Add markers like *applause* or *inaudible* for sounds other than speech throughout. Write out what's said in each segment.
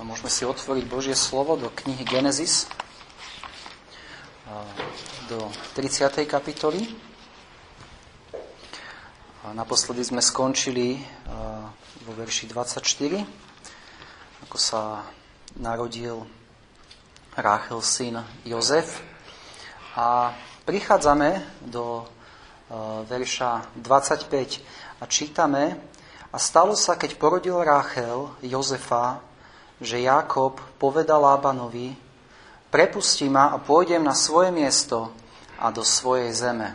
Môžeme si otvoriť Božie slovo do knihy Genesis, do 30. kapitoly. Naposledy sme skončili vo verši 24, ako sa narodil Ráchel syn Jozef. A prichádzame do verša 25 a čítame, a stalo sa, keď porodil Ráchel Jozefa, že Jakob povedal Lábanovi, prepusti ma a pôjdem na svoje miesto a do svojej zeme.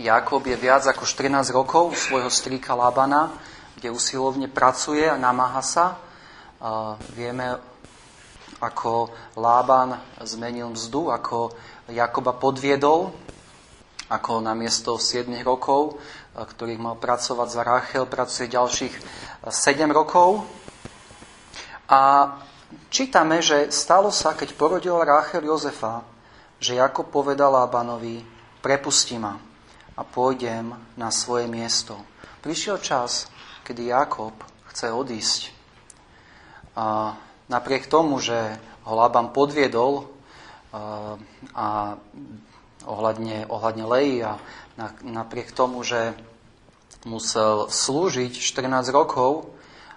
Jakob je viac ako 14 rokov u svojho strýka Lábana, kde usilovne pracuje a namáha sa. Vieme, ako Lában zmenil mzdu, ako Jakoba podviedol, ako na miesto 7 rokov, ktorých mal pracovať za Rachel, pracuje ďalších 7 rokov. A čítame, že stalo sa, keď porodil Ráchel Jozefa, že Jakob povedal Lábanovi, prepusti ma a pôjdem na svoje miesto. Prišiel čas, kedy Jakob chce odísť. A napriek tomu, že ho Lában podviedol a, a ohľadne, ohľadne Leji a napriek tomu, že musel slúžiť 14 rokov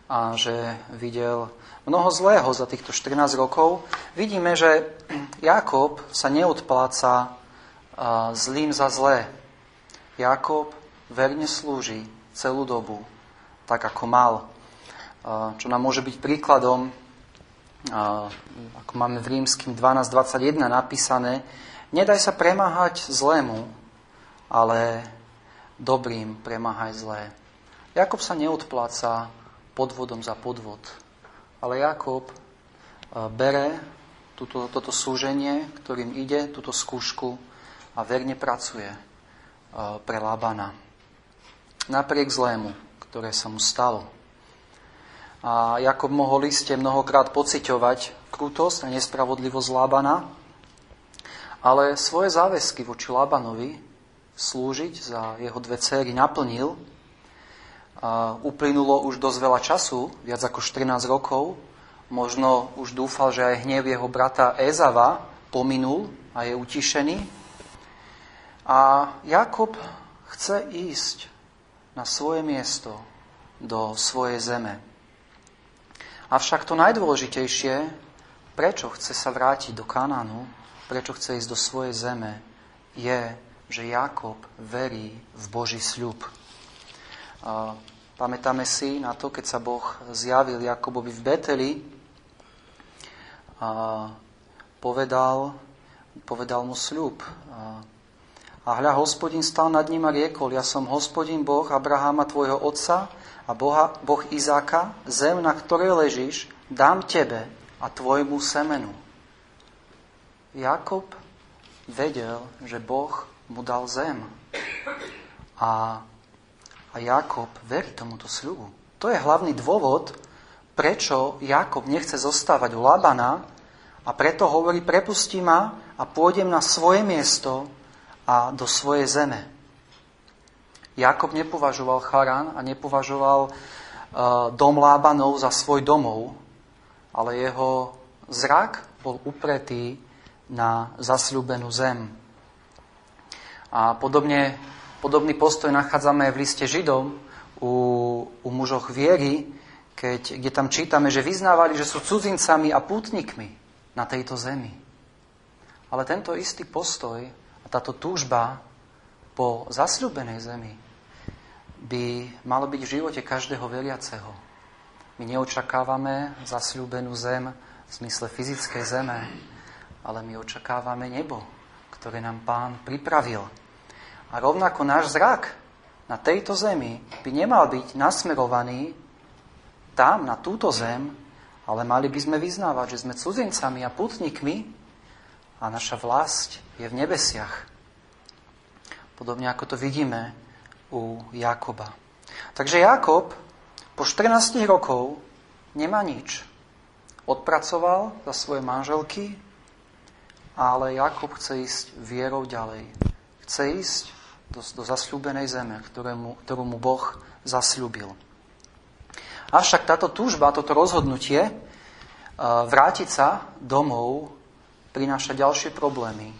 a že videl mnoho zlého za týchto 14 rokov, vidíme, že Jakob sa neodpláca zlým za zlé. Jakob verne slúži celú dobu, tak ako mal. Čo nám môže byť príkladom, ako máme v rímským 12.21 napísané, nedaj sa premáhať zlému, ale dobrým premáhaj zlé. Jakob sa neodpláca podvodom za podvod. Ale Jakob e, bere túto, toto súženie, ktorým ide, túto skúšku a verne pracuje e, pre Labana. Napriek zlému, ktoré sa mu stalo. A Jakob mohol iste mnohokrát pociťovať krutosť a nespravodlivosť Lábana, ale svoje záväzky voči Lábanovi slúžiť za jeho dve céry naplnil uplynulo už dosť veľa času, viac ako 14 rokov. Možno už dúfal, že aj hnev jeho brata Ezava pominul a je utišený. A Jakob chce ísť na svoje miesto, do svojej zeme. Avšak to najdôležitejšie, prečo chce sa vrátiť do Kanánu, prečo chce ísť do svojej zeme, je, že Jakob verí v Boží sľub. Pamätáme si na to, keď sa Boh zjavil Jakobovi v Beteli a povedal, povedal mu sľub. A hľa, hospodin stal nad ním a riekol, ja som hospodin Boh Abraháma, tvojho otca a Boha, Boh Izáka, zem, na ktorej ležíš, dám tebe a tvojmu semenu. Jakob vedel, že Boh mu dal zem. A a Jakob verí tomuto sľubu. To je hlavný dôvod, prečo Jakob nechce zostávať u Labana a preto hovorí, prepustí ma a pôjdem na svoje miesto a do svojej zeme. Jakob nepovažoval Charan a nepovažoval uh, dom Lábanov za svoj domov, ale jeho zrak bol upretý na zasľúbenú zem. A podobne Podobný postoj nachádzame aj v liste Židom u, u mužoch viery, keď, kde tam čítame, že vyznávali, že sú cudzincami a pútnikmi na tejto zemi. Ale tento istý postoj a táto túžba po zasľúbenej zemi by malo byť v živote každého veriaceho. My neočakávame zasľúbenú zem v zmysle fyzickej zeme, ale my očakávame nebo, ktoré nám pán pripravil. A rovnako náš zrak na tejto zemi by nemal byť nasmerovaný tam, na túto zem, ale mali by sme vyznávať, že sme cudzincami a putníkmi a naša vlast je v nebesiach. Podobne ako to vidíme u Jakoba. Takže Jakob po 14 rokov nemá nič. Odpracoval za svoje manželky, ale Jakob chce ísť vierou ďalej. Chce ísť do, do zasľúbenej zeme, ktorému, ktorú mu Boh zasľúbil. Avšak táto túžba, toto rozhodnutie vrátiť sa domov prináša ďalšie problémy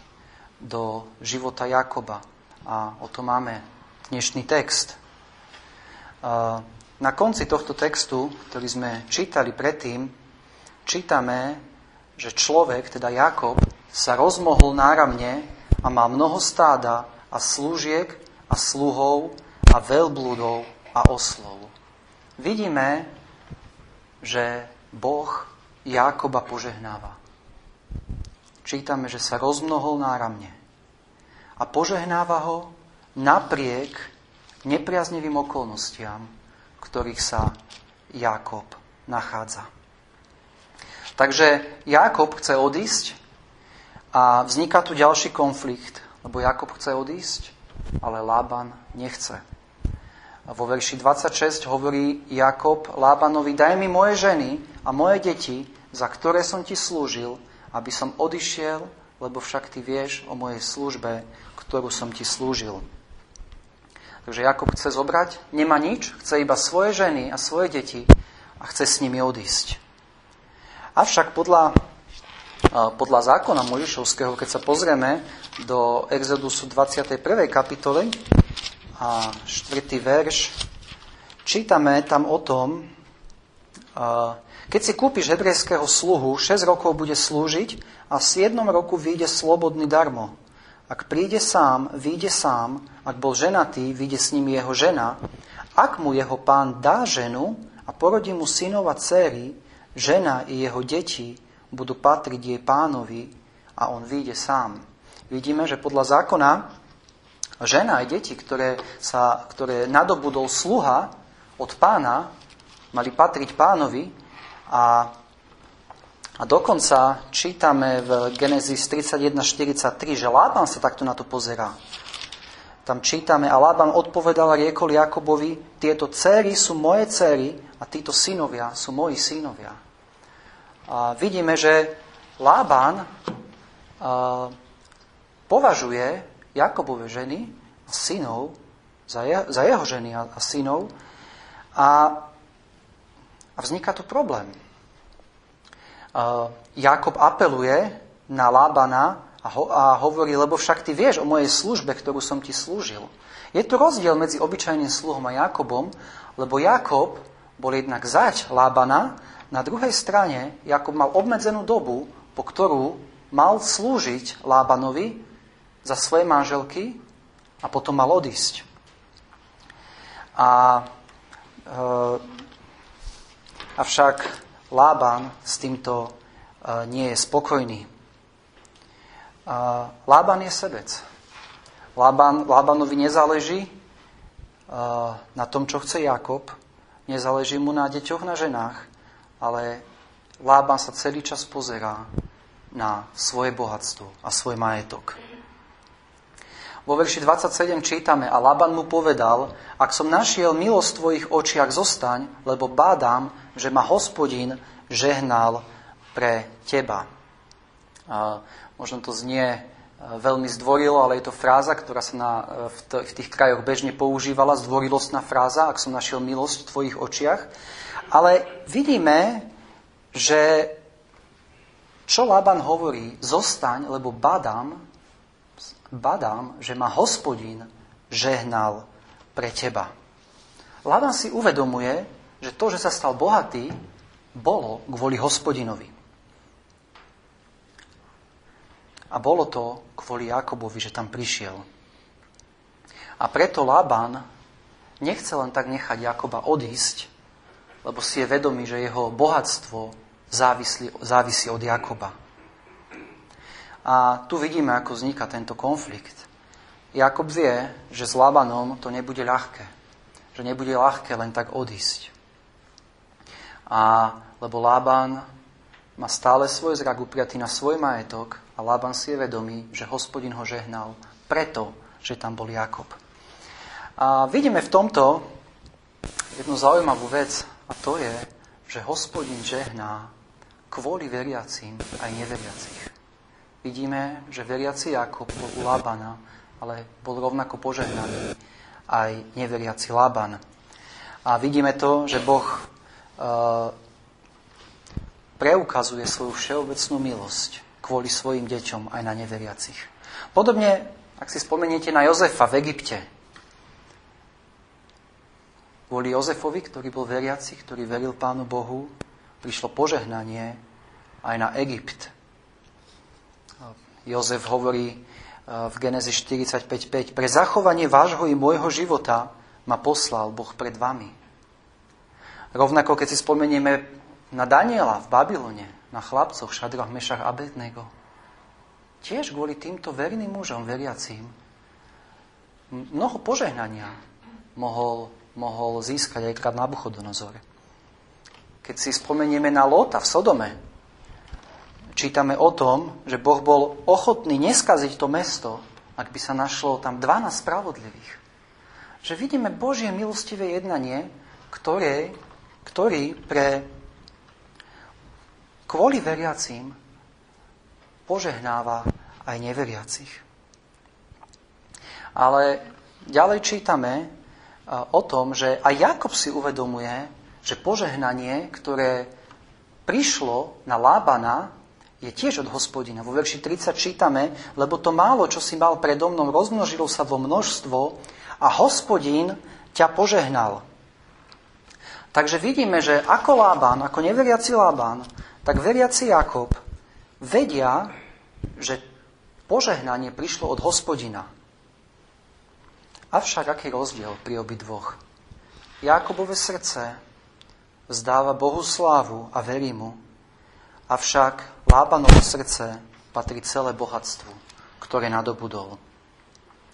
do života Jakoba. A o to máme dnešný text. Na konci tohto textu, ktorý sme čítali predtým, čítame, že človek, teda Jakob, sa rozmohol náramne a má mnoho stáda a slúžiek a sluhov a veľblúdov a oslov. Vidíme, že Boh Jákoba požehnáva. Čítame, že sa rozmnohol náramne a požehnáva ho napriek nepriaznivým okolnostiam, v ktorých sa Jákob nachádza. Takže Jákob chce odísť a vzniká tu ďalší konflikt, lebo Jakob chce odísť, ale Lában nechce. A vo verši 26 hovorí Jakob Lábanovi, daj mi moje ženy a moje deti, za ktoré som ti slúžil, aby som odišiel, lebo však ty vieš o mojej službe, ktorú som ti slúžil. Takže Jakob chce zobrať, nemá nič, chce iba svoje ženy a svoje deti a chce s nimi odísť. Avšak podľa, podľa zákona Možišovského, keď sa pozrieme do Exodusu 21. kapitoly, a 4. verš, čítame tam o tom, keď si kúpiš hebrejského sluhu, 6 rokov bude slúžiť a v 7 roku vyjde slobodný darmo. Ak príde sám, vyjde sám, ak bol ženatý, vyjde s ním jeho žena. Ak mu jeho pán dá ženu a porodí mu synov a dcery, žena i jeho deti budú patriť jej pánovi a on vyjde sám. Vidíme, že podľa zákona žena aj deti, ktoré, sa, ktoré nadobudol sluha od pána, mali patriť pánovi a, a dokonca čítame v Genesis 31.43, že Lában sa takto na to pozerá. Tam čítame, a Lában odpovedal riekol Jakobovi, tieto céry sú moje céry a títo synovia sú moji synovia. Vidíme, že Lában považuje Jakobove ženy a synov, za, je, za jeho ženy a, a synov a, a vzniká tu problém. Jakob apeluje na Lábana a, ho, a hovorí, lebo však ty vieš o mojej službe, ktorú som ti slúžil. Je tu rozdiel medzi obyčajným sluhom a Jakobom, lebo Jakob bol jednak zať Lábana, na druhej strane Jakob mal obmedzenú dobu, po ktorú mal slúžiť Lábanovi za svoje manželky a potom mal odísť. A, e, avšak Lában s týmto e, nie je spokojný. E, Lában je sebec. Lában, Lábanovi nezáleží e, na tom, čo chce Jakob, nezáleží mu na deťoch, na ženách, ale Lában sa celý čas pozerá na svoje bohatstvo a svoj majetok. Vo verši 27 čítame, a Laban mu povedal, ak som našiel milosť v tvojich očiach, zostaň, lebo bádam, že ma hospodin žehnal pre teba. A možno to znie e, veľmi zdvorilo, ale je to fráza, ktorá sa na, e, v, tých krajoch bežne používala, zdvorilostná fráza, ak som našiel milosť v tvojich očiach. Ale vidíme, že čo Laban hovorí, zostaň, lebo badám, badám, že ma hospodín žehnal pre teba. Laban si uvedomuje, že to, že sa stal bohatý, bolo kvôli hospodinovi. A bolo to kvôli Jakobovi, že tam prišiel. A preto Laban nechce len tak nechať Jakoba odísť, lebo si je vedomý, že jeho bohatstvo závisí, závisí od Jakoba. A tu vidíme, ako vzniká tento konflikt. Jakob vie, že s Labanom to nebude ľahké. Že nebude ľahké len tak odísť. A lebo Lában má stále svoj zrak upriatý na svoj majetok a Lában si je vedomý, že hospodin ho žehnal preto, že tam bol Jakob. A vidíme v tomto jednu zaujímavú vec a to je, že hospodin žehná kvôli veriacím aj neveriacich vidíme, že veriaci Jakob bol u Lábana, ale bol rovnako požehnaný aj neveriaci Lában. A vidíme to, že Boh uh, preukazuje svoju všeobecnú milosť kvôli svojim deťom aj na neveriacich. Podobne, ak si spomeniete na Jozefa v Egypte, kvôli Jozefovi, ktorý bol veriaci, ktorý veril Pánu Bohu, prišlo požehnanie aj na Egypt. Jozef hovorí eh, v Genezis 45.5 Pre zachovanie vášho i môjho života ma poslal Boh pred vami. Rovnako, keď si spomenieme na Daniela v Babylone, na chlapcoch Šadrach, Mešach a Abednego. Tiež kvôli týmto verným mužom, veriacím, mnoho požehnania mohol, mohol získať aj krát Nabuchodonozor. Keď si spomenieme na Lota v Sodome, čítame o tom, že Boh bol ochotný neskaziť to mesto, ak by sa našlo tam 12 spravodlivých. Že vidíme Božie milostivé jednanie, ktoré, ktorý pre kvôli veriacím požehnáva aj neveriacich. Ale ďalej čítame o tom, že aj Jakob si uvedomuje, že požehnanie, ktoré prišlo na Lábana, je tiež od hospodina. Vo verši 30 čítame, lebo to málo, čo si mal predo mnou, rozmnožilo sa vo množstvo a hospodin ťa požehnal. Takže vidíme, že ako Lában, ako neveriaci Lában, tak veriaci Jakob vedia, že požehnanie prišlo od hospodina. Avšak aký rozdiel pri dvoch? Jakobové srdce vzdáva Bohu slávu a verí mu, avšak Lábanovo srdce patrí celé bohatstvu, ktoré nadobudol.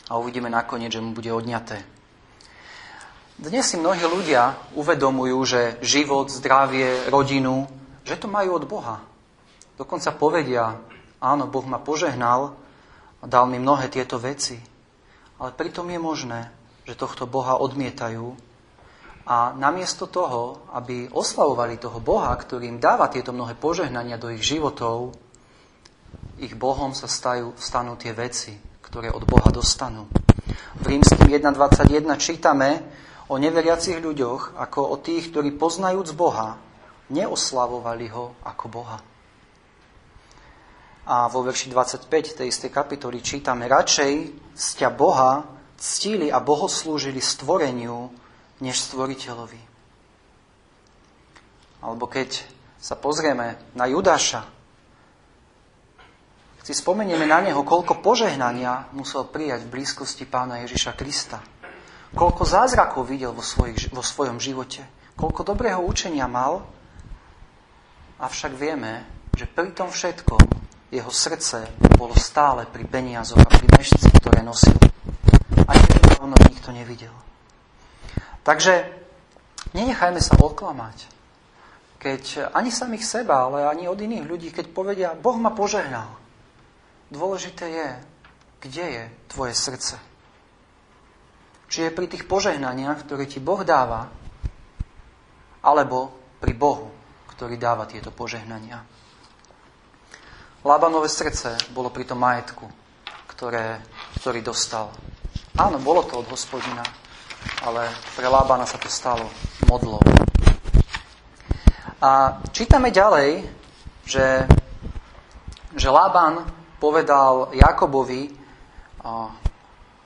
A uvidíme nakoniec, že mu bude odňaté. Dnes si mnohí ľudia uvedomujú, že život, zdravie, rodinu, že to majú od Boha. Dokonca povedia, áno, Boh ma požehnal a dal mi mnohé tieto veci. Ale pritom je možné, že tohto Boha odmietajú a namiesto toho, aby oslavovali toho Boha, ktorý im dáva tieto mnohé požehnania do ich životov, ich Bohom sa stajú, stanú tie veci, ktoré od Boha dostanú. V rímským 1.21 čítame o neveriacich ľuďoch ako o tých, ktorí poznajúc Boha, neoslavovali ho ako Boha. A vo verši 25 tej istej kapitoly čítame, radšej sťa Boha ctili a bohoslúžili stvoreniu, než stvoriteľovi. Alebo keď sa pozrieme na Judáša, si spomenieme na neho, koľko požehnania musel prijať v blízkosti pána Ježiša Krista. Koľko zázrakov videl vo, svojich, vo svojom živote. Koľko dobrého učenia mal Avšak vieme, že pri tom všetkom jeho srdce bolo stále pri peniazoch a pri mešci, ktoré nosil. Ani ono nikto nevidel. Takže nenechajme sa oklamať. Keď ani samých seba, ale ani od iných ľudí, keď povedia, Boh ma požehnal. Dôležité je, kde je tvoje srdce. Či je pri tých požehnaniach, ktoré ti Boh dáva, alebo pri Bohu, ktorý dáva tieto požehnania. Lábanové srdce bolo pri tom majetku, ktoré, ktorý dostal. Áno, bolo to od hospodina, ale pre Lábana sa to stalo modlou. A čítame ďalej, že, že Lában povedal Jakobovi, a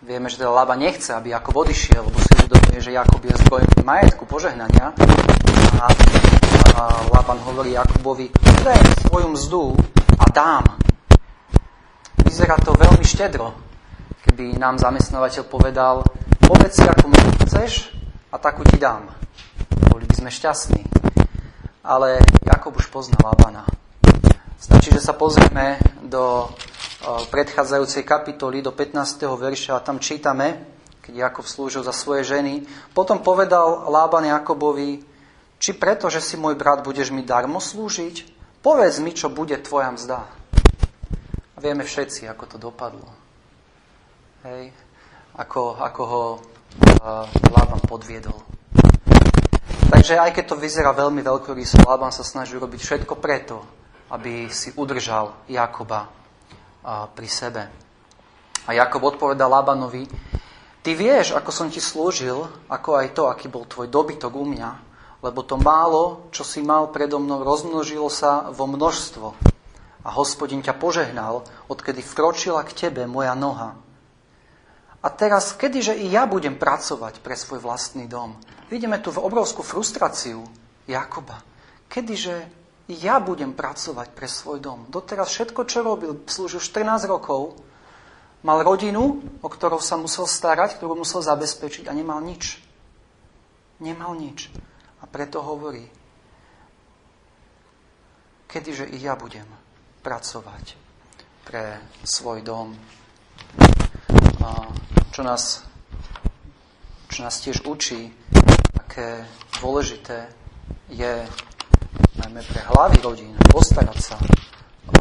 vieme, že teda Lában nechce, aby Jakob odišiel, lebo si uvedomuje, že Jakob je zdrojom majetku, požehnania. A a Laban hovorí Jakubovi, daj svoju mzdu dám. Vyzerá to veľmi štedro, keby nám zamestnávateľ povedal, povedz si, ako mzdu chceš a takú ti dám. Boli by sme šťastní. Ale Jakob už pozná Labana. Stačí, že sa pozrieme do predchádzajúcej kapitoly, do 15. verša a tam čítame, keď Jakob slúžil za svoje ženy. Potom povedal Lában Jakobovi, či preto, že si môj brat, budeš mi darmo slúžiť? Povedz mi, čo bude tvoja mzda. A vieme všetci, ako to dopadlo. Hej. Ako, ako ho uh, Lában podviedol. Takže aj keď to vyzerá veľmi veľkoryso, Lában sa snaží robiť všetko preto, aby si udržal Jakoba uh, pri sebe. A Jakob odpovedal Labanovi, ty vieš, ako som ti slúžil, ako aj to, aký bol tvoj dobytok u mňa lebo to málo, čo si mal predo mnou, rozmnožilo sa vo množstvo. A hospodin ťa požehnal, odkedy vkročila k tebe moja noha. A teraz, kedyže i ja budem pracovať pre svoj vlastný dom? Vidíme tu v obrovskú frustráciu Jakoba. Kedyže ja budem pracovať pre svoj dom? Doteraz všetko, čo robil, slúžil 14 rokov, mal rodinu, o ktorou sa musel starať, ktorú musel zabezpečiť a nemal nič. Nemal nič. Preto hovorí, kedyže i ja budem pracovať pre svoj dom. Čo nás, čo nás tiež učí, aké dôležité je najmä pre hlavy rodín postarať sa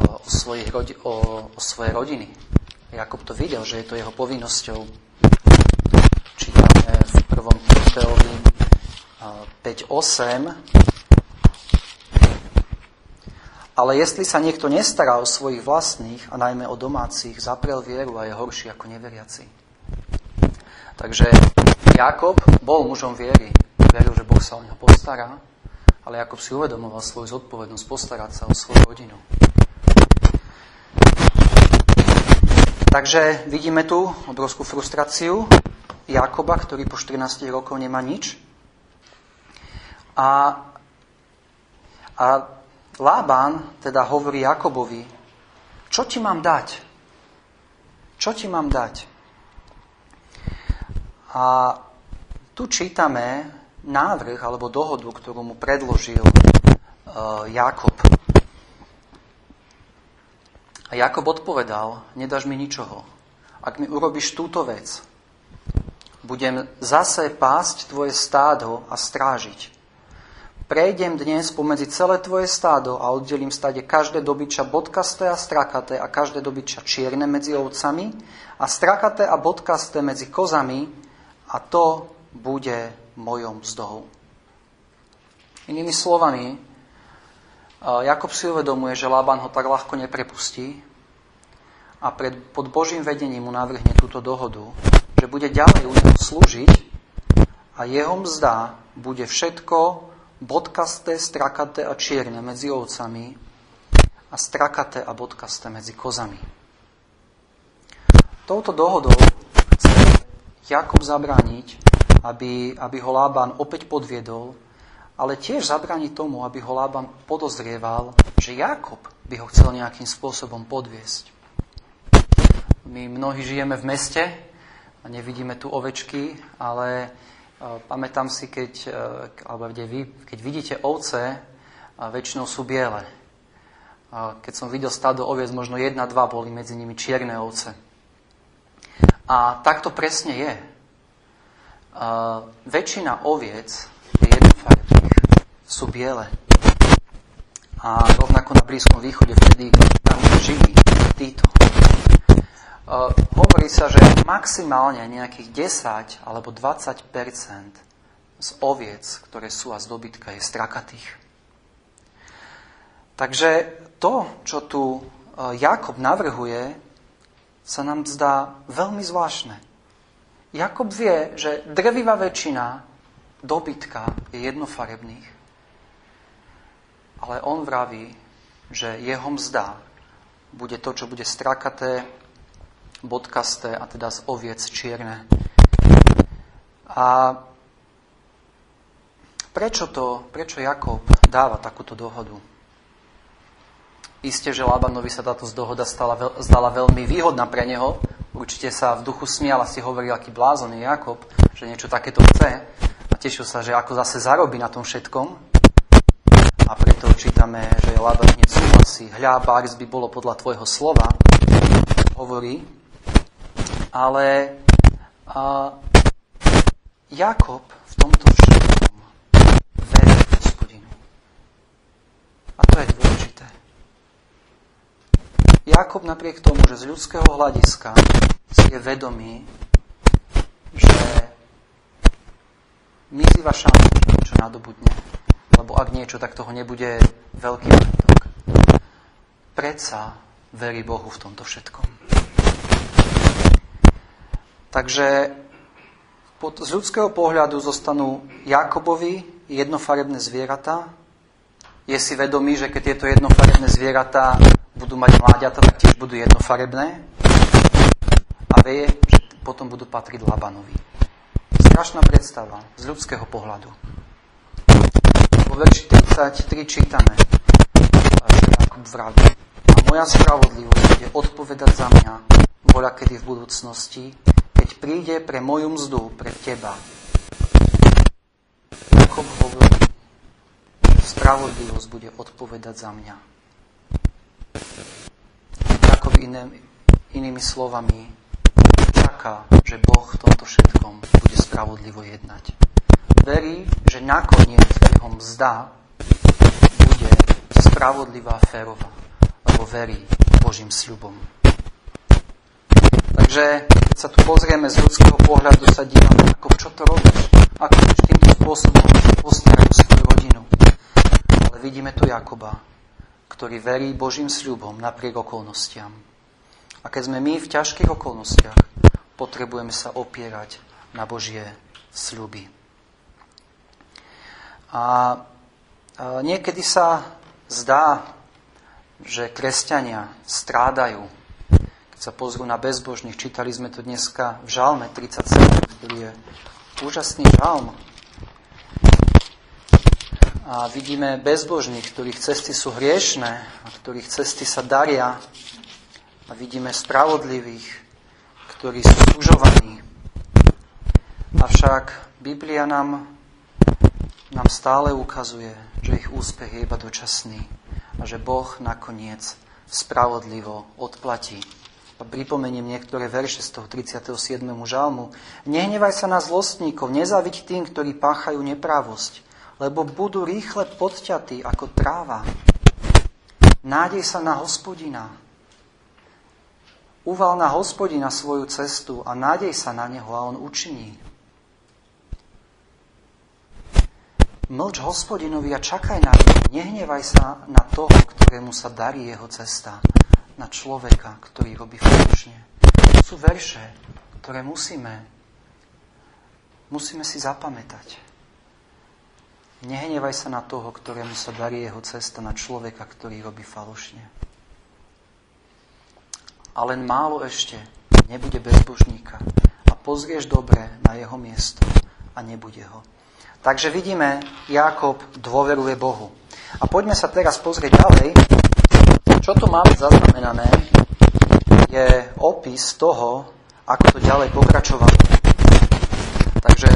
o, svojich o, o svoje rodiny. Jakob to videl, že je to jeho povinnosťou. Čítame v prvom Timoteovi 5.8. Ale jestli sa niekto nestará o svojich vlastných a najmä o domácich, zaprel vieru a je horší ako neveriaci. Takže Jakob bol mužom viery. Veril, že Boh sa o neho postará, ale Jakob si uvedomoval svoju zodpovednosť postarať sa o svoju rodinu. Takže vidíme tu obrovskú frustráciu Jakoba, ktorý po 14 rokoch nemá nič. A, a Lában teda hovorí Jakobovi, čo ti mám dať? Čo ti mám dať? A tu čítame návrh alebo dohodu, ktorú mu predložil uh, Jakob. A Jakob odpovedal, nedáš mi ničoho. Ak mi urobíš túto vec, budem zase pásť tvoje stádo a strážiť. Prejdem dnes pomedzi celé tvoje stádo a oddelím stade každé dobyča bodkasté a strakaté a každé dobyča čierne medzi ovcami a strakaté a bodkasté medzi kozami a to bude mojou mzdou. Inými slovami, Jakob si uvedomuje, že Lában ho tak ľahko neprepustí a pred, pod Božím vedením mu navrhne túto dohodu, že bude ďalej u neho slúžiť a jeho mzda bude všetko bodkasté, strakaté a čierne medzi ovcami a strakaté a bodkasté medzi kozami. Touto dohodou chce Jakob zabrániť, aby, aby ho Lában opäť podviedol, ale tiež zabrániť tomu, aby ho Lában podozrieval, že Jakob by ho chcel nejakým spôsobom podviesť. My mnohí žijeme v meste a nevidíme tu ovečky, ale Pamätám si, keď, e, alebo kde vy, keď vidíte ovce, väčšinou sú biele. Keď som videl stádo oviec, možno jedna, dva boli medzi nimi čierne ovce. A tak to presne je. Väčšina oviec je jednofarebných, sú biele. A rovnako na Blízkom východe, vtedy tam žili títo. Uh, hovorí sa, že maximálne nejakých 10 alebo 20% z oviec, ktoré sú a z dobytka, je strakatých. Takže to, čo tu uh, Jakob navrhuje, sa nám zdá veľmi zvláštne. Jakob vie, že drvivá väčšina dobytka je jednofarebných, ale on vraví, že jeho mzda bude to, čo bude strakaté bodkasté a teda z oviec čierne. A prečo to, prečo Jakob dáva takúto dohodu? Isté, že Labanovi sa táto dohoda stala, zdala veľmi výhodná pre neho. Určite sa v duchu smial a si hovoril, aký blázon je Jakob, že niečo takéto chce. A tešil sa, že ako zase zarobí na tom všetkom. A preto čítame, že Laban hneď súhlasí. Hľa, Bárs by bolo podľa tvojho slova, hovorí, ale a, Jakob v tomto všetkom verí hospodinu. A to je dôležité. Jakob napriek tomu, že z ľudského hľadiska si je vedomý, že mizíva šanca, že niečo nadobudne. Lebo ak niečo, tak toho nebude veľký majetok. Predsa verí Bohu v tomto všetkom. Takže z ľudského pohľadu zostanú Jakobovi jednofarebné zvieratá, je si vedomý, že keď tieto jednofarebné zvieratá budú mať mláďata, tak tiež budú jednofarebné. A vie, že potom budú patriť Labanovi. Strašná predstava z ľudského pohľadu. Vo verši 33 čítame, že Jakub vraví, a moja spravodlivosť bude odpovedať za mňa. Voľa kedy v budúcnosti, keď príde pre moju mzdu, pre teba. Jakob hovorí, spravodlivosť bude odpovedať za mňa. Iné, inými slovami čaká, že Boh v tomto všetkom bude spravodlivo jednať. Verí, že nakoniec jeho mzda bude spravodlivá a férová, lebo verí Božím sľubom. Takže, keď sa tu pozrieme z ľudského pohľadu, sa dívame, ako čo to robíš, ako chceš týmto spôsobom postarať svoju rodinu, ale vidíme tu Jakoba, ktorý verí Božím sľubom napriek okolnostiam. A keď sme my v ťažkých okolnostiach, potrebujeme sa opierať na Božie sľuby. A niekedy sa zdá, že kresťania strádajú. Sa pozrú na bezbožných, čítali sme to dneska v Žalme 37, ktorý je úžasný žalm, a vidíme bezbožných, ktorých cesty sú hriešné a ktorých cesty sa daria. A vidíme spravodlivých, ktorí sú sužovaní. Avšak Biblia nám, nám stále ukazuje, že ich úspech je iba dočasný a že Boh nakoniec spravodlivo odplatí. Pripomeniem niektoré verše z toho 37. žalmu. Nehnevaj sa na zlostníkov, nezaviť tým, ktorí páchajú neprávosť lebo budú rýchle podťatí ako tráva. Nádej sa na hospodina. Uval na hospodina svoju cestu a nádej sa na neho a on učiní. Mlč hospodinovi a čakaj na neho. Nehnevaj sa na toho, ktorému sa darí jeho cesta. Na človeka, ktorý robí falošne. To sú verše, ktoré musíme, musíme si zapamätať. Nehnevaj sa na toho, ktorému sa darí jeho cesta, na človeka, ktorý robí falošne. A len málo ešte nebude bezbožníka. A pozrieš dobre na jeho miesto a nebude ho. Takže vidíme, Jakob dôveruje Bohu. A poďme sa teraz pozrieť ďalej. Čo tu máme zaznamenané, je opis toho, ako to ďalej pokračovalo. Takže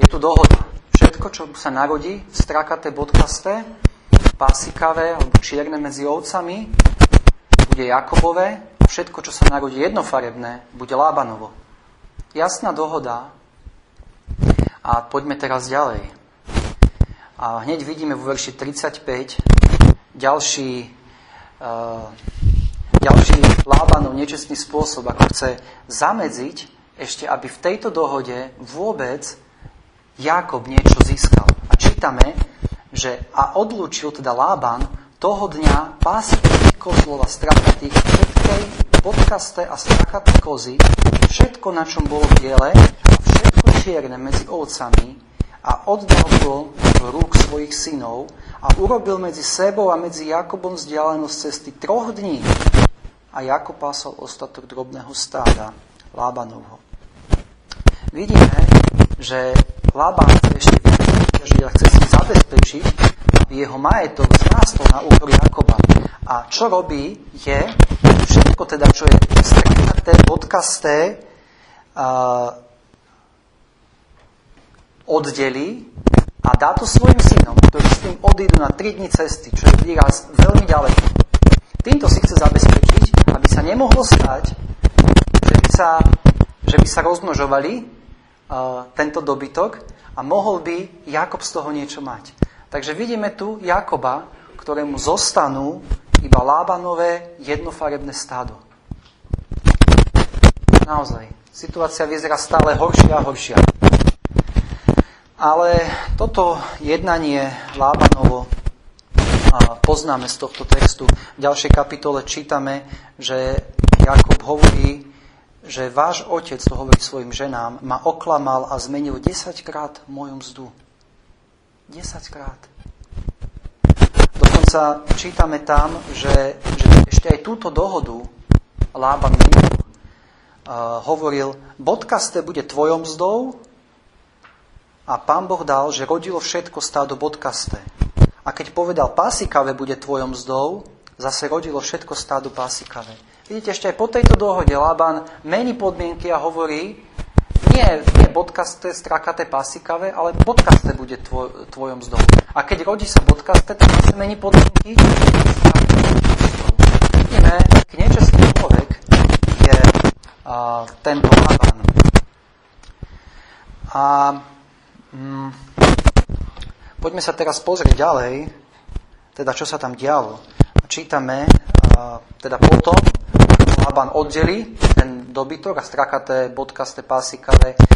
je tu dohoda všetko, čo sa narodí, strakaté, bodkasté, pasikavé alebo čierne medzi ovcami, bude Jakobové a všetko, čo sa narodí jednofarebné, bude Lábanovo. Jasná dohoda. A poďme teraz ďalej. A hneď vidíme vo verši 35 ďalší, ďalší Lábanov nečestný spôsob, ako chce zamedziť ešte, aby v tejto dohode vôbec Jakob niečo získal. A čítame, že a odlúčil teda Lában toho dňa pásy kozlov a strakatých všetkej podkaste a strakaté kozy, všetko, na čom bolo biele všetko čierne medzi ovcami a oddal to do rúk svojich synov a urobil medzi sebou a medzi Jakobom vzdialenosť cesty troch dní. A Jakob pásol ostatok drobného stáda Lábanovho. Vidíme, že Labán chce ešte vyťažiť a chce si zabezpečiť, aby jeho majetok zrástol na úkor Jakoba. A čo robí, je všetko teda, čo je strakaté, podcasté, uh, oddelí a dá to svojim synom, ktorí s tým odídu na 3 dní cesty, čo je výraz veľmi ďaleko. Týmto si chce zabezpečiť, aby sa nemohlo stať, že by sa, že by sa rozmnožovali tento dobytok a mohol by Jakob z toho niečo mať. Takže vidíme tu Jakoba, ktorému zostanú iba Lábanové jednofarebné stádo. Naozaj, situácia vyzerá stále horšia a horšia. Ale toto jednanie Lábanovo poznáme z tohto textu. V ďalšej kapitole čítame, že Jakob hovorí že váš otec, to hovorí svojim ženám, ma oklamal a zmenil 10 krát moju mzdu. 10 krát. Dokonca čítame tam, že, že ešte aj túto dohodu Lában menil. Uh, hovoril, bodkaste bude tvojom mzdou a pán Boh dal, že rodilo všetko stádo bodkaste. A keď povedal, pásikavé bude tvojom mzdou, zase rodilo všetko stádu pásikavé. Vidíte, ešte aj po tejto dohode Lában mení podmienky a hovorí, nie, nie bodkaste, strakaté, pásikavé, ale bodkaste bude tvoj, tvojom mzdou. A keď rodí sa bodkaste, tak zase mení podmienky. Vidíme, k nečestný človek je a, tento Lában. A mm, poďme sa teraz pozrieť ďalej, teda čo sa tam dialo. Čítame, a, teda potom, Laban oddeli ten dobytok a strakaté, bodkasté, pásikavé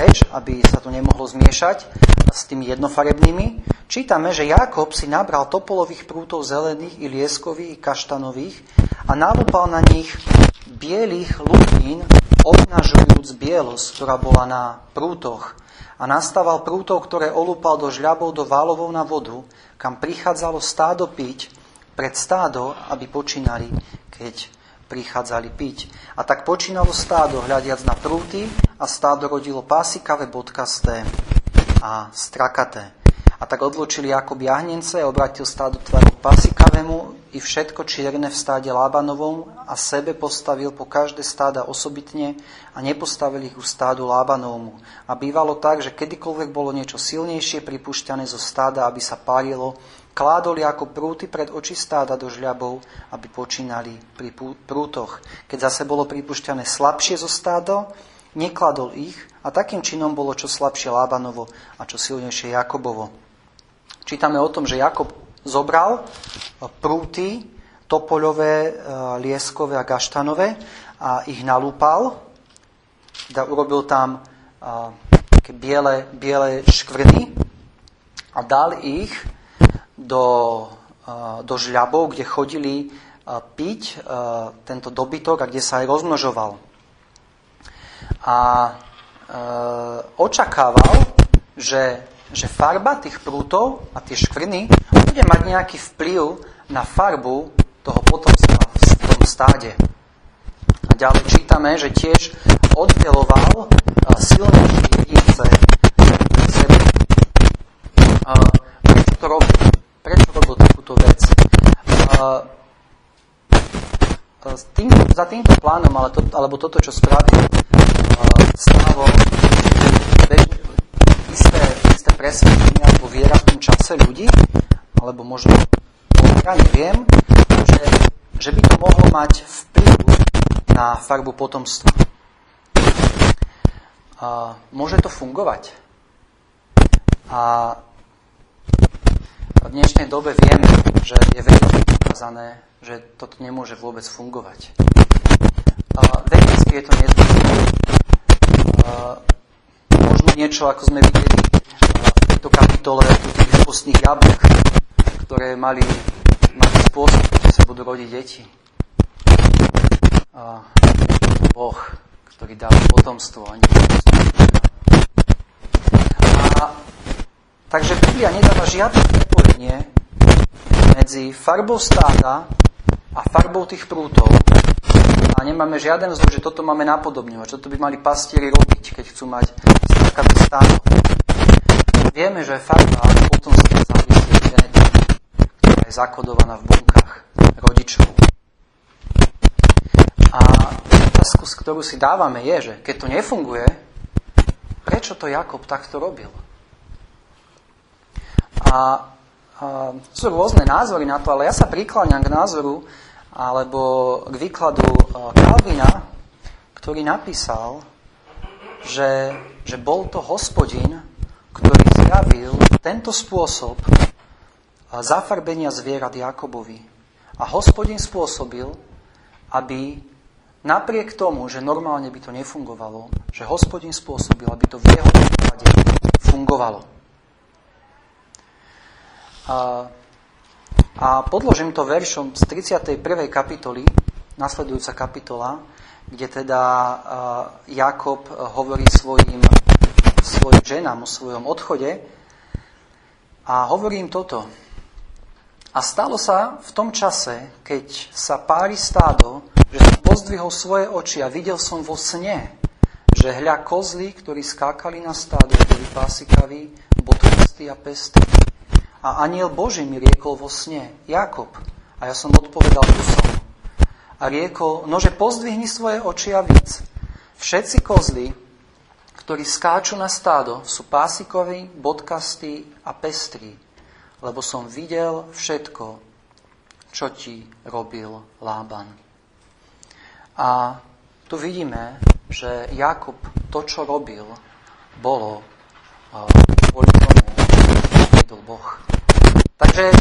preč, aby sa to nemohlo zmiešať s tými jednofarebnými. Čítame, že Jakob si nabral topolových prútov zelených i lieskových i kaštanových a nalúpal na nich bielých lupín, obnažujúc bielosť, ktorá bola na prútoch a nastával prútov, ktoré olúpal do žľabov do válovou na vodu, kam prichádzalo stádo piť pred stádo, aby počínali, keď prichádzali piť. A tak počínalo stádo, hľadiac na prúty, a stádo rodilo pásikavé bodkasté a strakaté. A tak odločili Jakob jahnence obratil stádo tvaru pasikavému i všetko čierne v stáde Lábanovom a sebe postavil po každé stáda osobitne a nepostavil ich u stádu Lábanovmu. A bývalo tak, že kedykoľvek bolo niečo silnejšie pripušťané zo stáda, aby sa pálilo, kládol ako prúty pred oči stáda do žľabov, aby počínali pri prútoch. Keď zase bolo pripušťané slabšie zo stádo, nekladol ich a takým činom bolo čo slabšie Lábanovo a čo silnejšie Jakobovo. Čítame o tom, že Jakob zobral e, prúty topoľové, e, lieskové a gaštanové a ich nalúpal. Da urobil tam e, také biele, biele škvrny a dal ich do, do žľabov, kde chodili piť tento dobytok a kde sa aj rozmnožoval. A očakával, že že farba tých prútov a tie škvrny bude mať nejaký vplyv na farbu toho potomstva v tom stáde. A ďalej čítame, že tiež oddeloval silnejšie jedince. Prečo to robil? Prečo takúto vec? Tým, za týmto plánom, ale to, alebo toto, čo spravil Slavo, isté, isté presvedčenie alebo viera v tom čase ľudí, alebo možno ja neviem, že, že by to mohlo mať vplyv na farbu potomstva. A môže to fungovať. A v dnešnej dobe vieme, že je veľmi ukázané, že toto nemôže vôbec fungovať. A vedecky je to nezbytné niečo, ako sme videli v tejto kapitole tých postných jablk, ktoré mali, mali spôsob, že sa budú rodiť deti. A boh, ktorý dá potomstvo a A, takže Biblia nedáva žiadne prepojenie medzi farbou stáda a farbou tých prútov. A nemáme žiaden vzor, že toto máme napodobňovať, čo to by mali pastieri robiť, keď chcú mať takáto stáno. Vieme, že farba potom sa závisí od genetiky, ktorá je zakodovaná v bunkách rodičov. A otázku, ktorú si dávame, je, že keď to nefunguje, prečo to Jakob takto robil? A, a sú rôzne názory na to, ale ja sa prikláňam k názoru alebo k výkladu Kalvina, ktorý napísal, že že bol to hospodin, ktorý zjavil tento spôsob zafarbenia zvierat Jakobovi. A hospodin spôsobil, aby napriek tomu, že normálne by to nefungovalo, že hospodin spôsobil, aby to v jeho prípade fungovalo. A, a podložím to veršom z 31. kapitoly, nasledujúca kapitola, kde teda Jakob hovorí svojim, svojim ženám o svojom odchode. A hovorím toto. A stalo sa v tom čase, keď sa pári stádo, že som pozdvihol svoje oči a videl som vo sne, že hľa kozly, ktorí skákali na stádo, boli pásikaví, bodkastí a pestí. A aniel Boží mi riekol vo sne, Jakob. A ja som odpovedal, tu som. A riekol, nože pozdvihni svoje oči a víc. Všetci kozly, ktorí skáču na stádo, sú pásikoví, bodkastí a pestrí, lebo som videl všetko, čo ti robil Lában. A tu vidíme, že Jakub to, čo robil, bolo kvôli tomu, čo Boh. Takže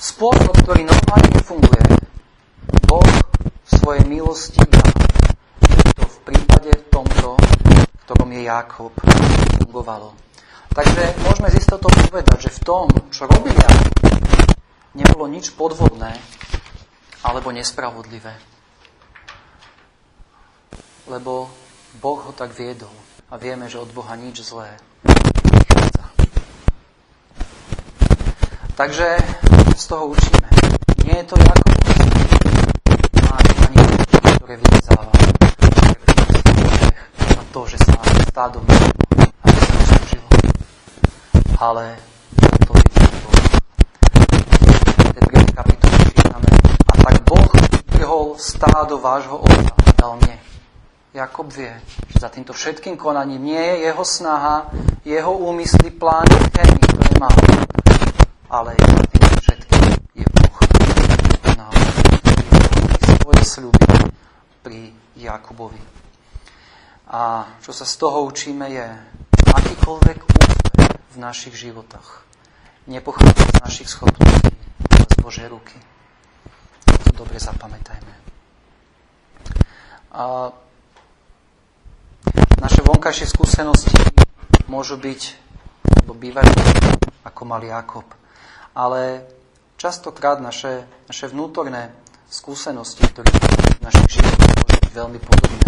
spôsob, ktorý normálne nefunguje, Boh svoje milosti dá. To v prípade v tomto, v ktorom je Jakob, fungovalo. Takže môžeme z istotou povedať, že v tom, čo robil Jakob, nebolo nič podvodné alebo nespravodlivé. Lebo Boh ho tak viedol a vieme, že od Boha nič zlé Takže z toho učíme. Nie je to Jakob, ani ktoré vyrezáva, a to, že sa stádo a neslúžilo. Ale to je Boh. V tej druhej kapitole čítame, a tak Boh vyhol stádo vášho otca a dal mne. Jakob vie, že za týmto všetkým konaním nie je jeho snaha, jeho úmysly, plány, témy, ktoré má, ale za tým všetkým je Boh. svoje sľuby pri Jakubovi. A čo sa z toho učíme je, akýkoľvek úspech v našich životoch nepochádza z našich schopností, ale z Božej ruky. To dobre zapamätajme. A naše vonkajšie skúsenosti môžu byť, alebo bývajú ako mal Jakob. Ale častokrát naše, naše vnútorné skúsenosti, ktoré v našich životoch môžu byť veľmi podobné.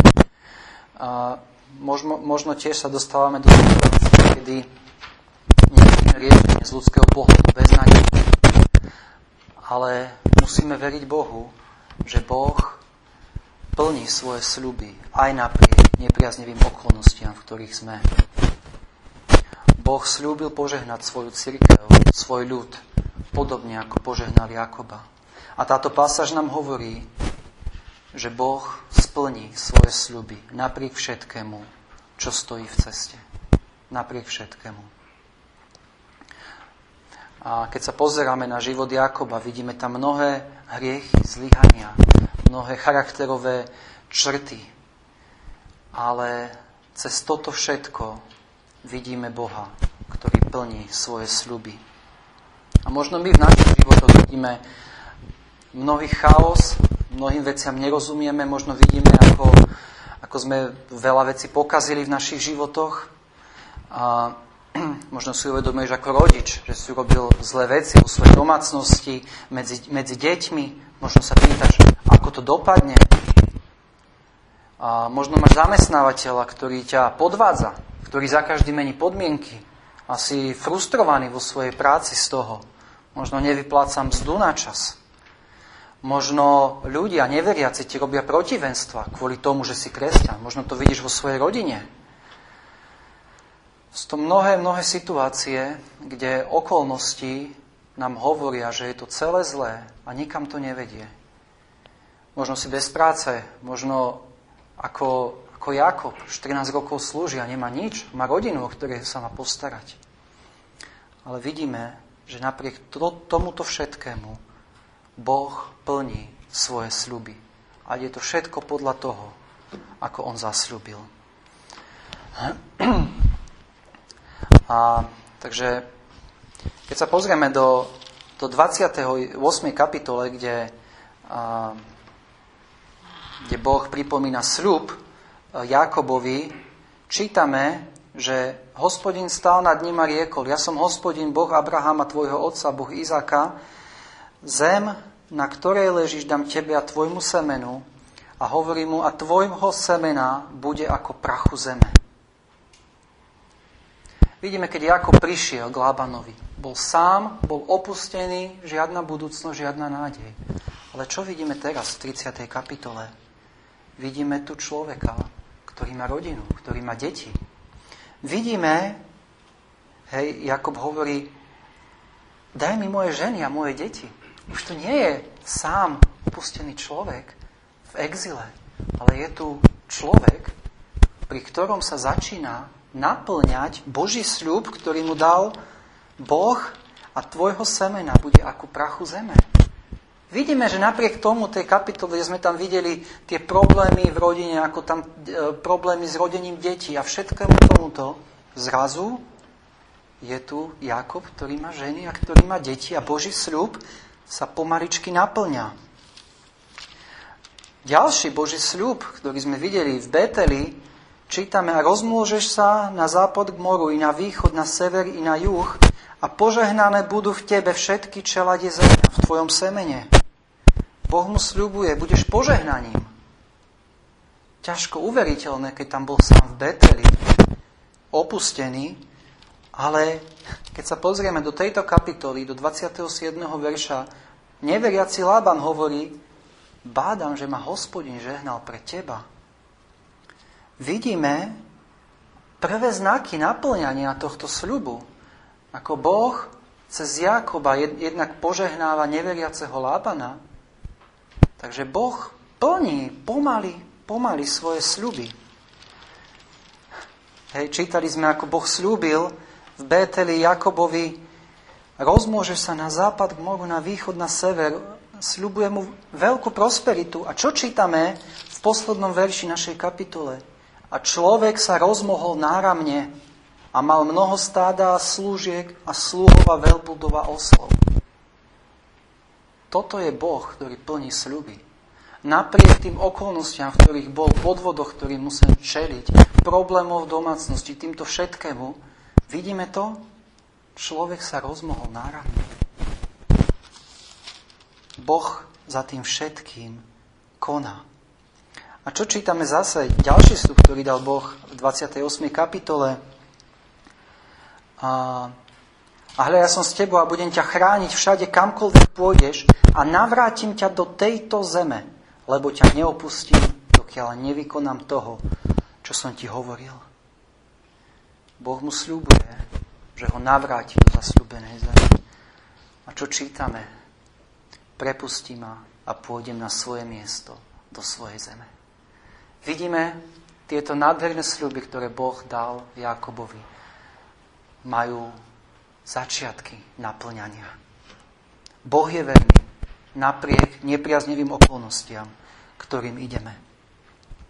A možno, možno tiež sa dostávame do situácie, kedy nevidíme riešenie z ľudského pohľadu bez nádeje. Ale musíme veriť Bohu, že Boh plní svoje sľuby aj napriek nepriaznivým okolnostiam, v ktorých sme. Boh slúbil požehnať svoju církev, svoj ľud, podobne ako požehnal Jakoba. A táto pasáž nám hovorí, že Boh splní svoje sľuby napriek všetkému, čo stojí v ceste. Napriek všetkému. A keď sa pozeráme na život Jakoba, vidíme tam mnohé hriechy, zlyhania, mnohé charakterové črty. Ale cez toto všetko vidíme Boha, ktorý plní svoje sľuby. A možno my v našich životoch vidíme mnohý chaos, mnohým veciam nerozumieme, možno vidíme, ako, ako sme veľa vecí pokazili v našich životoch. A *clears throat* možno si uvedomuješ ako rodič, že si urobil zlé veci vo svojej domácnosti, medzi, medzi deťmi. Možno sa pýtaš, ako to dopadne. A možno máš zamestnávateľa, ktorý ťa podvádza, ktorý za každý mení podmienky a si frustrovaný vo svojej práci z toho. Možno nevyplácam mzdu na čas. Možno ľudia, neveriaci, ti robia protivenstva kvôli tomu, že si kresťan. Možno to vidíš vo svojej rodine. Sú to mnohé, mnohé situácie, kde okolnosti nám hovoria, že je to celé zlé a nikam to nevedie. Možno si bez práce, možno ako, ako Jakob, 14 rokov slúži a nemá nič, má rodinu, o ktorej sa má postarať. Ale vidíme, že napriek to, tomuto všetkému Boh plní svoje sľuby. A je to všetko podľa toho, ako on zasľubil. A, takže keď sa pozrieme do, do 28. kapitole, kde, a, kde Boh pripomína sľub Jakobovi, čítame, že hospodin stál nad ním a riekol, ja som hospodin Boh Abrahama, tvojho otca, Boh Izáka, zem na ktorej ležíš, dám tebe a tvojmu semenu a hovorí mu, a tvojho semena bude ako prachu zeme. Vidíme, keď Jakob prišiel k Lábanovi Bol sám, bol opustený, žiadna budúcnosť, žiadna nádej. Ale čo vidíme teraz v 30. kapitole? Vidíme tu človeka, ktorý má rodinu, ktorý má deti. Vidíme, hej, Jakob hovorí, daj mi moje ženy a moje deti. Už to nie je sám opustený človek v exile, ale je tu človek, pri ktorom sa začína naplňať Boží sľub, ktorý mu dal Boh a tvojho semena bude ako prachu zeme. Vidíme, že napriek tomu, tej kapitole, kde sme tam videli tie problémy v rodine, ako tam e, problémy s rodením detí a všetkému tomuto, zrazu je tu Jakob, ktorý má ženy a ktorý má deti a Boží sľub sa pomaličky naplňa. Ďalší Boží sľub, ktorý sme videli v Beteli, čítame a rozmôžeš sa na západ k moru, i na východ, na sever, i na juh, a požehnané budú v tebe všetky čelade zeme, v tvojom semene. Boh mu sľubuje, budeš požehnaním. Ťažko uveriteľné, keď tam bol sám v Beteli, opustený, ale keď sa pozrieme do tejto kapitoly, do 27. verša, neveriaci Lában hovorí, bádam, že ma hospodin žehnal pre teba. Vidíme prvé znaky naplňania tohto sľubu. Ako Boh cez Jakoba jednak požehnáva neveriaceho Lábana, takže Boh plní pomaly, pomaly svoje sľuby. Hej, čítali sme, ako Boh slúbil v Bételi Jakobovi, rozmôže sa na západ k moru, na východ, na sever, sľubuje mu veľkú prosperitu. A čo čítame v poslednom verši našej kapitole? A človek sa rozmohol náramne a mal mnoho stáda a slúžiek a sluhov a oslov. Toto je Boh, ktorý plní sľuby. Napriek tým okolnostiam, v ktorých bol, podvodoch, ktorým musel čeliť, problémov v domácnosti, týmto všetkému, vidíme to, človek sa rozmohol náramne. Boh za tým všetkým koná. A čo čítame zase? Ďalší slub, ktorý dal Boh v 28. kapitole, a, a hľa, ja som s tebou a budem ťa chrániť všade, kamkoľvek pôjdeš a navrátim ťa do tejto zeme, lebo ťa neopustím, dokiaľ nevykonám toho, čo som ti hovoril. Boh mu sľubuje, že ho navráti do zasľúbenej zeme. A čo čítame? Prepustí ma a pôjdem na svoje miesto, do svojej zeme. Vidíme tieto nádherné sľuby, ktoré Boh dal Jakobovi majú začiatky naplňania. Boh je verný napriek nepriaznivým okolnostiam, ktorým ideme.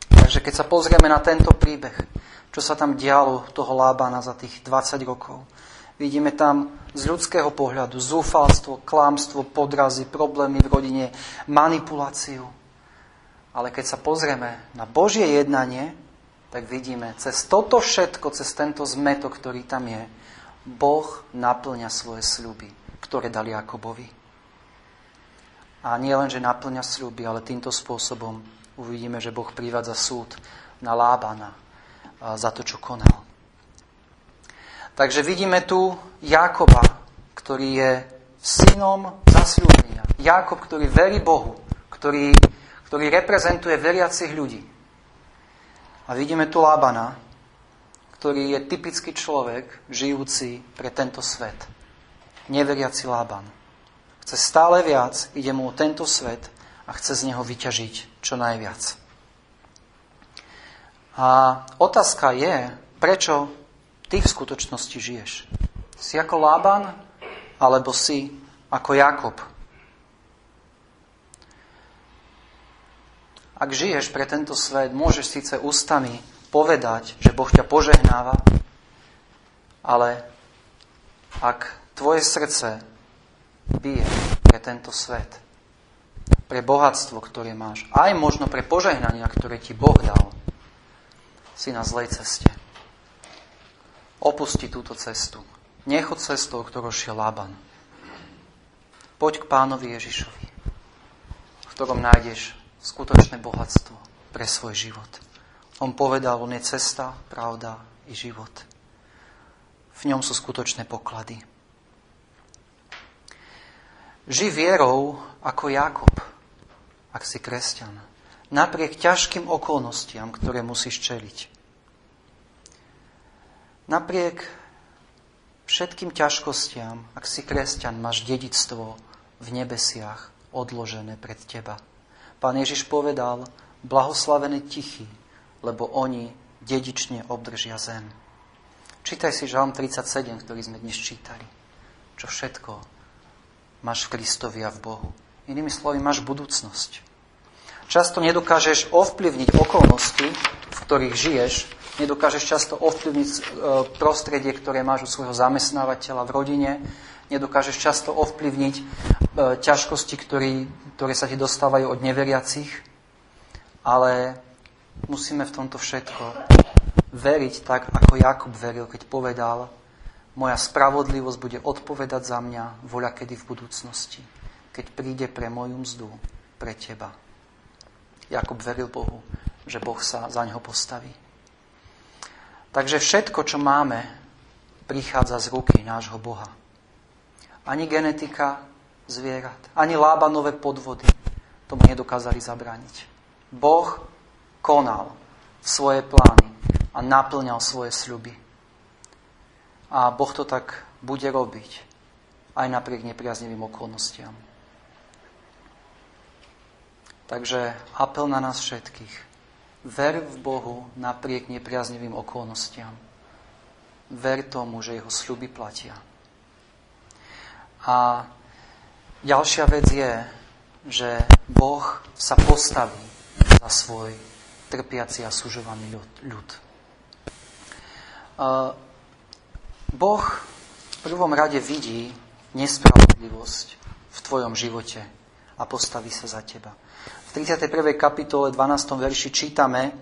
Takže keď sa pozrieme na tento príbeh, čo sa tam dialo toho Lábana za tých 20 rokov, vidíme tam z ľudského pohľadu zúfalstvo, klámstvo, podrazy, problémy v rodine, manipuláciu. Ale keď sa pozrieme na Božie jednanie, tak vidíme, cez toto všetko, cez tento zmetok, ktorý tam je, Boh naplňa svoje sľuby, ktoré dali Jakobovi. A nie len, že naplňa sľuby, ale týmto spôsobom uvidíme, že Boh privádza súd na Lábana za to, čo konal. Takže vidíme tu Jakoba, ktorý je synom zasľúbenia. Jakob, ktorý verí Bohu, ktorý, ktorý reprezentuje veriacich ľudí. A vidíme tu Lábana, ktorý je typický človek, žijúci pre tento svet. Neveriaci Lában. Chce stále viac, ide mu o tento svet a chce z neho vyťažiť čo najviac. A otázka je, prečo ty v skutočnosti žiješ. Si ako Lában, alebo si ako Jakob. Ak žiješ pre tento svet, môžeš síce ústami povedať, že Boh ťa požehnáva, ale ak tvoje srdce bije pre tento svet, pre bohatstvo, ktoré máš, aj možno pre požehnania, ktoré ti Boh dal, si na zlej ceste. Opusti túto cestu. Nechod cestou, ktorou šiel Laban. Poď k pánovi Ježišovi, v ktorom nájdeš skutočné bohatstvo pre svoj život. On povedal, on je cesta, pravda i život. V ňom sú skutočné poklady. Ži vierou ako Jakub, ak si kresťan. Napriek ťažkým okolnostiam, ktoré musíš čeliť. Napriek všetkým ťažkostiam, ak si kresťan, máš dedictvo v nebesiach odložené pred teba. Pán Ježiš povedal, blahoslavený tichý, lebo oni dedične obdržia zem. Čítaj si Žalm 37, ktorý sme dnes čítali. Čo všetko máš v Kristovi a v Bohu. Inými slovy, máš budúcnosť. Často nedokážeš ovplyvniť okolnosti, v ktorých žiješ, nedokážeš často ovplyvniť e, prostredie, ktoré máš u svojho zamestnávateľa v rodine, nedokážeš často ovplyvniť e, ťažkosti, ktoré sa ti dostávajú od neveriacich, ale musíme v tomto všetko veriť tak, ako Jakub veril, keď povedal, moja spravodlivosť bude odpovedať za mňa voľa kedy v budúcnosti, keď príde pre moju mzdu, pre teba. Jakub veril Bohu, že Boh sa za neho postaví. Takže všetko, čo máme, prichádza z ruky nášho Boha. Ani genetika zvierat, ani lábanové podvody tomu nedokázali zabrániť. Boh konal svoje plány a naplňal svoje sľuby. A Boh to tak bude robiť aj napriek nepriaznivým okolnostiam. Takže apel na nás všetkých. Ver v Bohu napriek nepriaznivým okolnostiam. Ver tomu, že jeho sľuby platia. A ďalšia vec je, že Boh sa postaví za svoj trpiaci a sužovaný ľud. Boh v prvom rade vidí nespravodlivosť v tvojom živote a postaví sa za teba. V 31. kapitole 12. verši čítame,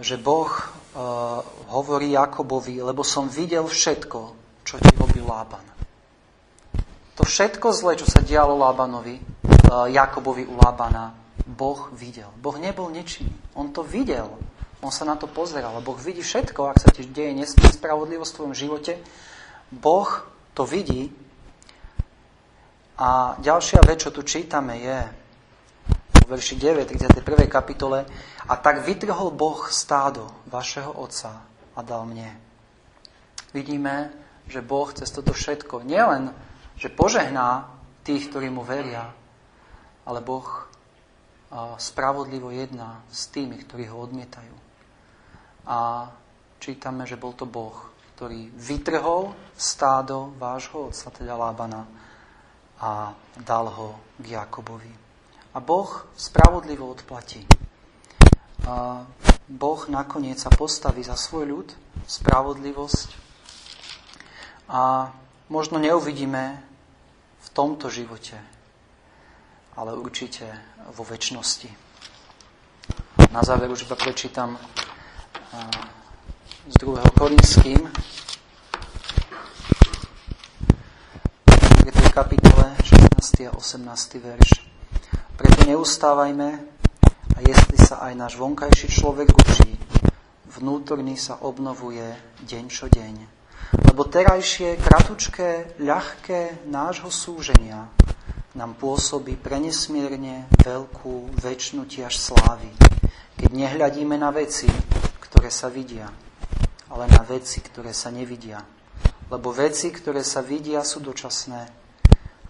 že Boh uh, hovorí Jakobovi, lebo som videl všetko, čo ti robil Lában. To všetko zle, čo sa dialo Lábanovi, uh, Jakobovi u Lábana, Boh videl. Boh nebol nečinný. On to videl. On sa na to pozeral. Boh vidí všetko, ak sa ti deje nespravodlivosť v tvojom živote. Boh to vidí a ďalšia vec, čo tu čítame, je v verši 9, 31. kapitole a tak vytrhol Boh stádo vašeho otca a dal mne. Vidíme, že Boh cez toto všetko nielen, že požehná tých, ktorí mu veria, ale Boh spravodlivo jedná s tými, ktorí ho odmietajú. A čítame, že bol to Boh, ktorý vytrhol stádo vášho otca, teda Lábana, a dal ho k Jakobovi. A Boh spravodlivo odplatí. A boh nakoniec sa postaví za svoj ľud, spravodlivosť a možno neuvidíme v tomto živote, ale určite vo väčšnosti. Na záver už iba prečítam z 2. Korinským, kapitole 16. a 18. verš. Preto neustávajme a jestli sa aj náš vonkajší človek ruší, vnútorný sa obnovuje deň čo deň. Lebo terajšie, kratučké, ľahké nášho súženia nám pôsobí prenesmierne veľkú väčšinu tiaž slávy, keď nehľadíme na veci, ktoré sa vidia, ale na veci, ktoré sa nevidia. Lebo veci, ktoré sa vidia, sú dočasné,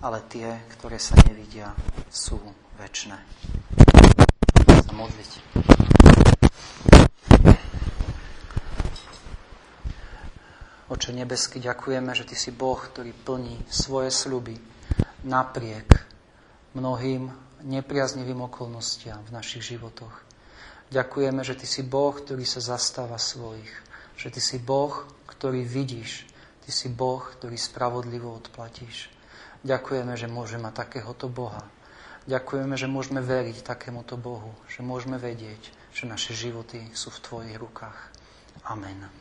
ale tie, ktoré sa nevidia, sú väčšie. Sa modliť. Oče nebesky, ďakujeme, že Ty si Boh, ktorý plní svoje sľuby napriek mnohým nepriaznivým okolnostiam v našich životoch. Ďakujeme, že Ty si Boh, ktorý sa zastáva svojich. Že Ty si Boh, ktorý vidíš. Ty si Boh, ktorý spravodlivo odplatíš. Ďakujeme, že môžeme mať takéhoto Boha. Ďakujeme, že môžeme veriť takémuto Bohu, že môžeme vedieť, že naše životy sú v Tvojich rukách. Amen.